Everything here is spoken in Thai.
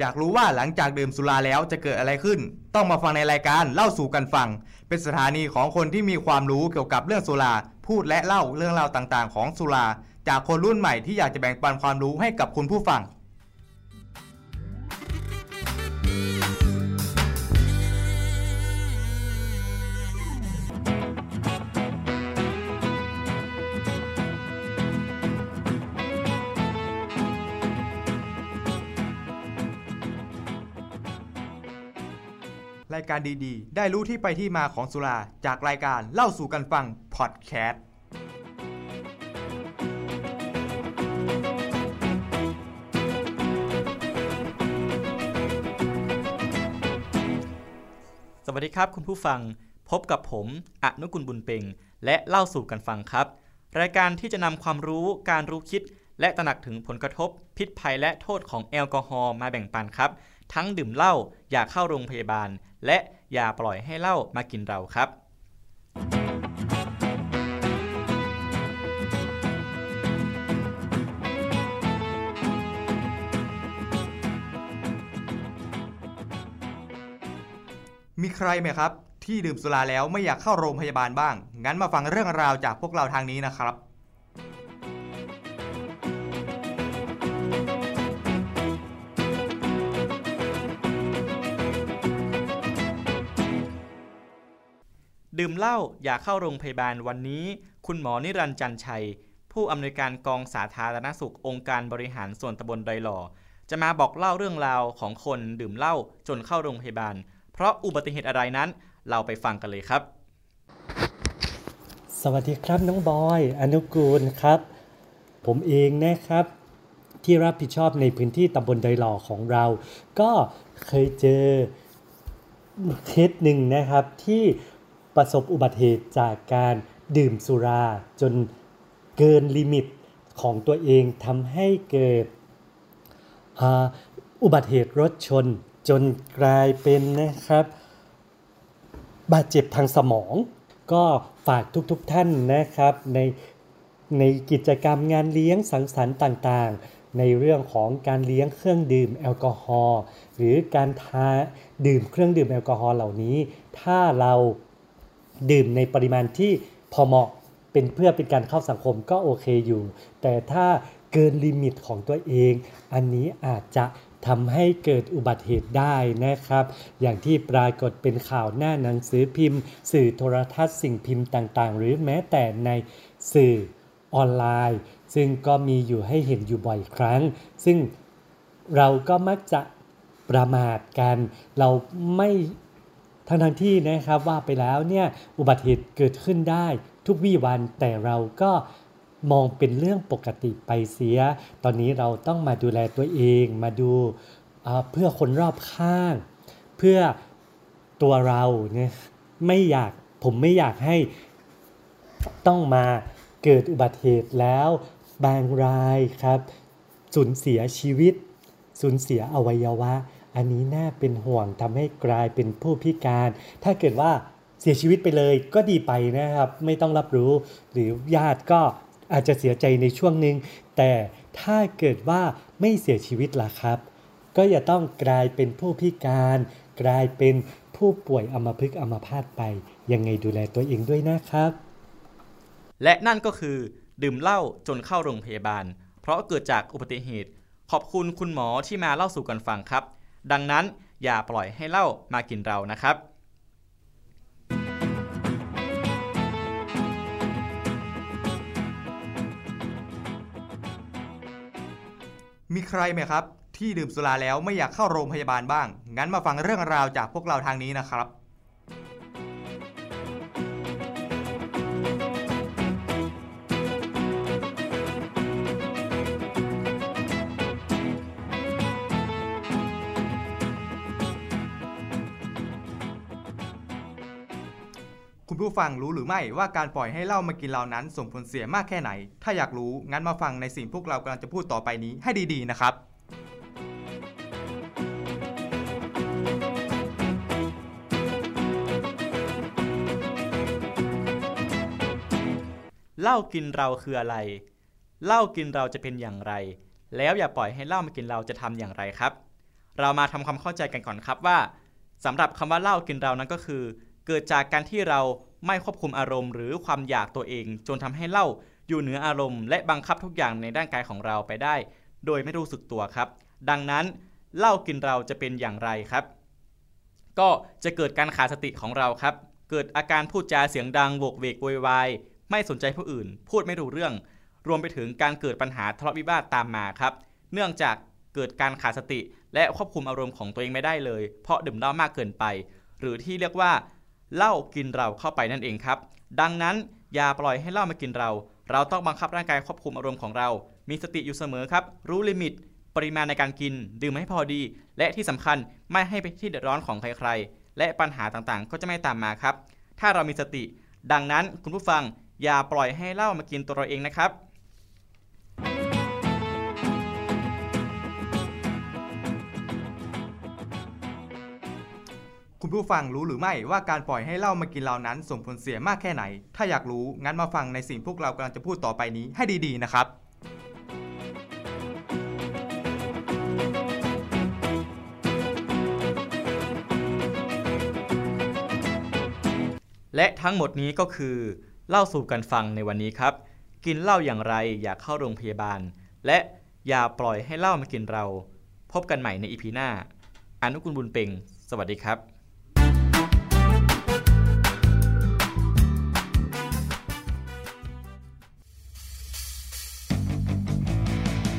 อยากรู้ว่าหลังจากดื่มสุราแล้วจะเกิดอะไรขึ้น ต้องมาฟังในรายการเล่าสู่กันฟัง เป็นสถานีของคนที่มีความรู้เกี่ยวกับเรื่องสุราพูดและเล่าเรื่องราวต่างๆ ของสุรา จากคนรุ่นใหม่ที่อยากจะแบ่งปันความรู้ให้กับคุณผู้ฟัง รายการดีๆ ได้รู้ที่ไปที่มาของสุราจากรายการเล่าสู่กันฟังพอดแคสต์สวัสดีครับคุณผู้ฟังพบกับผมอนุกุลบุญเปงและเล่าสู่กันฟังครับ รายการที่จะนำความรู้การรู้คิด และตระหนักถึงผลกระทบ พิษภัยและโทษของแอลกอฮอล์มาแบ่งปันครับ ทั้งดื่มเหล้าอย่าเข้าโรงพยาบาล และอย่าปล่อยให้เหล้ามากินเราครับมีใครไหมครับ ที่ดื่มสุราแล้วไม่อยากเข้าโรงพยาบาลบ้าง งั้นมาฟังเรื่องราวจากพวกเราทางนี้นะครับ ดื่มเหล้าอย่าเข้าโรงพยาบาลวันนี้ คุณหมอนิรันดร์จันชัย ผู้อำนวยการกองสาธารณสุของค์การบริหารส่วนตำบลดอยหล่อจะมาบอกเล่าเรื่องราวของคนดื่มเหล้าจนเข้าโรงพยาบาล เพราะอุบัติเหตุอะไรนั้น เราไปฟังกันเลยครับ สวัสดีครับน้องบอย อนุกูลครับ ผมเองนะครับ ที่รับผิดชอบในพื้นที่ตำบลดอยหล่อของเรา ก็เคยเจอเคสหนึ่งนะครับที่ ประสบอุบัติเหตุจากการดื่มสุราจนเกิน limit ของตัวเองทำให้เกิดอุบัติเหตุรถชนจนกลายเป็นนะครับ บาดเจ็บทางสมอง ก็ฝากทุกๆทท่านนะครับในในกิจกรรมงานเลี้ยงสังสรรค์ต่างๆ ในเรื่องของการเลี้ยงเครื่องดื่มแอลกอฮอล์หรือการทาดื่มเครื่องดื่มแอลกอฮอล์เหล่านี้ ถ้าเรา ดื่มในปริมาณที่พอเหมาะเป็นเพื่อเป็นการเข้าสังคมก็โอเคอยู่ แต่ถ้าเกิน limit ของตัวเอง อันนี้อาจจะทำให้เกิดอุบัติเหตุได้นะครับ อย่างที่ปรากฏเป็นข่าวหน้าหนังสือพิมพ์ สื่อโทรทัศน์สิ่งพิมพ์ต่างๆ หรือแม้แต่ในสื่อออนไลน์ ซึ่งก็มีอยู่ให้เห็นอยู่บ่อยครั้ง ซึ่งเราก็มักจะประมาทกัน เราไม่ ทั้งทที่นะครับว่าไปแล้วเนี่ยอุบัติเหตุเกิดขึ้นได้ทุกวี่วันแต่เราก็มองเป็นเรื่องปกติไปเสีย ตอนนี้เราต้องมาดูแลตัวเองมาดูเอ่อเพื่อคนรอบข้าง เพื่อตัวเราเนี่ยไม่อยากผมไม่อยากให้ต้องมาเกิดอุบัติเหตุแล้วบางรายครับสูญเสียชีวิตสูญเสียอวัยวะ อันนี้น่าเป็นห่วงทำให้กลายเป็นผู้พิการ ถ้าเกิดว่าเสียชีวิตไปเลยก็ดีไปนะครับ ไม่ต้องรับรู้ หรือญาติก็อาจจะเสียใจในช่วงหนึ่งแต่ถ้าเกิดว่าไม่เสียชีวิตล่ะครับ ก็อย่าต้องกลายเป็นผู้พิการ กลายเป็นผู้ป่วยอัมพฤกษ์อัมพาตไป ยังไงดูแลตัวเองด้วยนะครับ และนั่นก็คือ ดื่มเหล้าจนเข้าโรงพยาบาล เพราะเกิดจากอุบัติเหตุ ขอบคุณคุณหมอที่มาเล่าสู่กันฟังครับ ดังนั้นอย่าปล่อยให้เหล้ามากินเรานะครับมีใครไหมครับ ที่ดื่มสุราแล้วไม่อยากเข้าโรงพยาบาลบ้าง งั้นมาฟังเรื่องราวจากพวกเราทางนี้นะครับ คุณผู้ฟังรู้หรือไม่ว่าการปล่อยให้เหล้ามากินเรานั้นส่งผลเสียมากแค่ไหน ถ้าอยากรู้งั้นมาฟังในสิ่งพวกเรากำลังจะพูดต่อไปนี้ให้ดีๆนะครับเหล้ากินเราคืออะไร เหล้ากินเราจะเป็นอย่างไร แล้วอย่าปล่อยให้เหล้ามากินเราจะทำอย่างไรครับ เรามาทำความเข้าใจกันก่อนครับว่าสำหรับคำว่าเหล้ากินเรานั้นก็คือ เกิดจากการที่เราไม่ควบคุมอารมณ์ หรือความอยากตัวเอง จนทำให้เหล้าอยู่เหนืออารมณ์และบังคับทุกอย่างในร่างกายของเราไปได้ โดยไม่รู้สึกตัวครับ ดังนั้นเหล้ากินเราจะเป็นอย่างไรครับ ก็จะเกิดการขาดสติของเราครับ เกิดอาการพูดจาเสียงดังโวกเวกโวยวายไม่สนใจผู้อื่น พูดไม่รู้เรื่อง รวมไปถึงการเกิดปัญหาทะเลาะวิวาทตามมาครับ เนื่องจากเกิดการขาดสติ และควบคุมอารมณ์ของตัวเองไม่ได้เลย เพราะดื่มเหล้ามากเกินไป หรือที่เรียกว่า เหล้ากินเราเข้าไปนั่นเองครับ ดังนั้นอย่าปล่อยให้เหล้ามากินเรา เราต้องบังคับร่างกายควบคุมอารมณ์ของเรา มีสติอยู่เสมอครับ รู้ลิมิต ปริมาณในการกิน ดื่มให้พอดี และที่สำคัญไม่ให้ไปที่เดือดร้อนของใครๆ และปัญหาต่างๆ ก็จะไม่ตามมาครับ ถ้าเรามีสติ ดังนั้นคุณผู้ฟังอย่าปล่อยให้เหล้ามากินตัวเราเองนะครับ คุณผู้ฟังรู้หรือไม่ว่าการปล่อยให้เหล้ามากินเรานั้นส่งผลเสียมากแค่ไหน ถ้าอยากรู้งั้นมาฟังในสิ่งพวกเรากำลังจะพูดต่อไปนี้ให้ดีๆนะครับและทั้งหมดนี้ก็คือ เล่าสู่กันฟังในวันนี้ครับ กินเหล้าอย่างไรอย่าเข้าโรงพยาบาล และอย่าปล่อยให้เหล้ามากินเรา พบกันใหม่ในอีพีหน้า อนุกุลบุญเป่ง สวัสดีครับ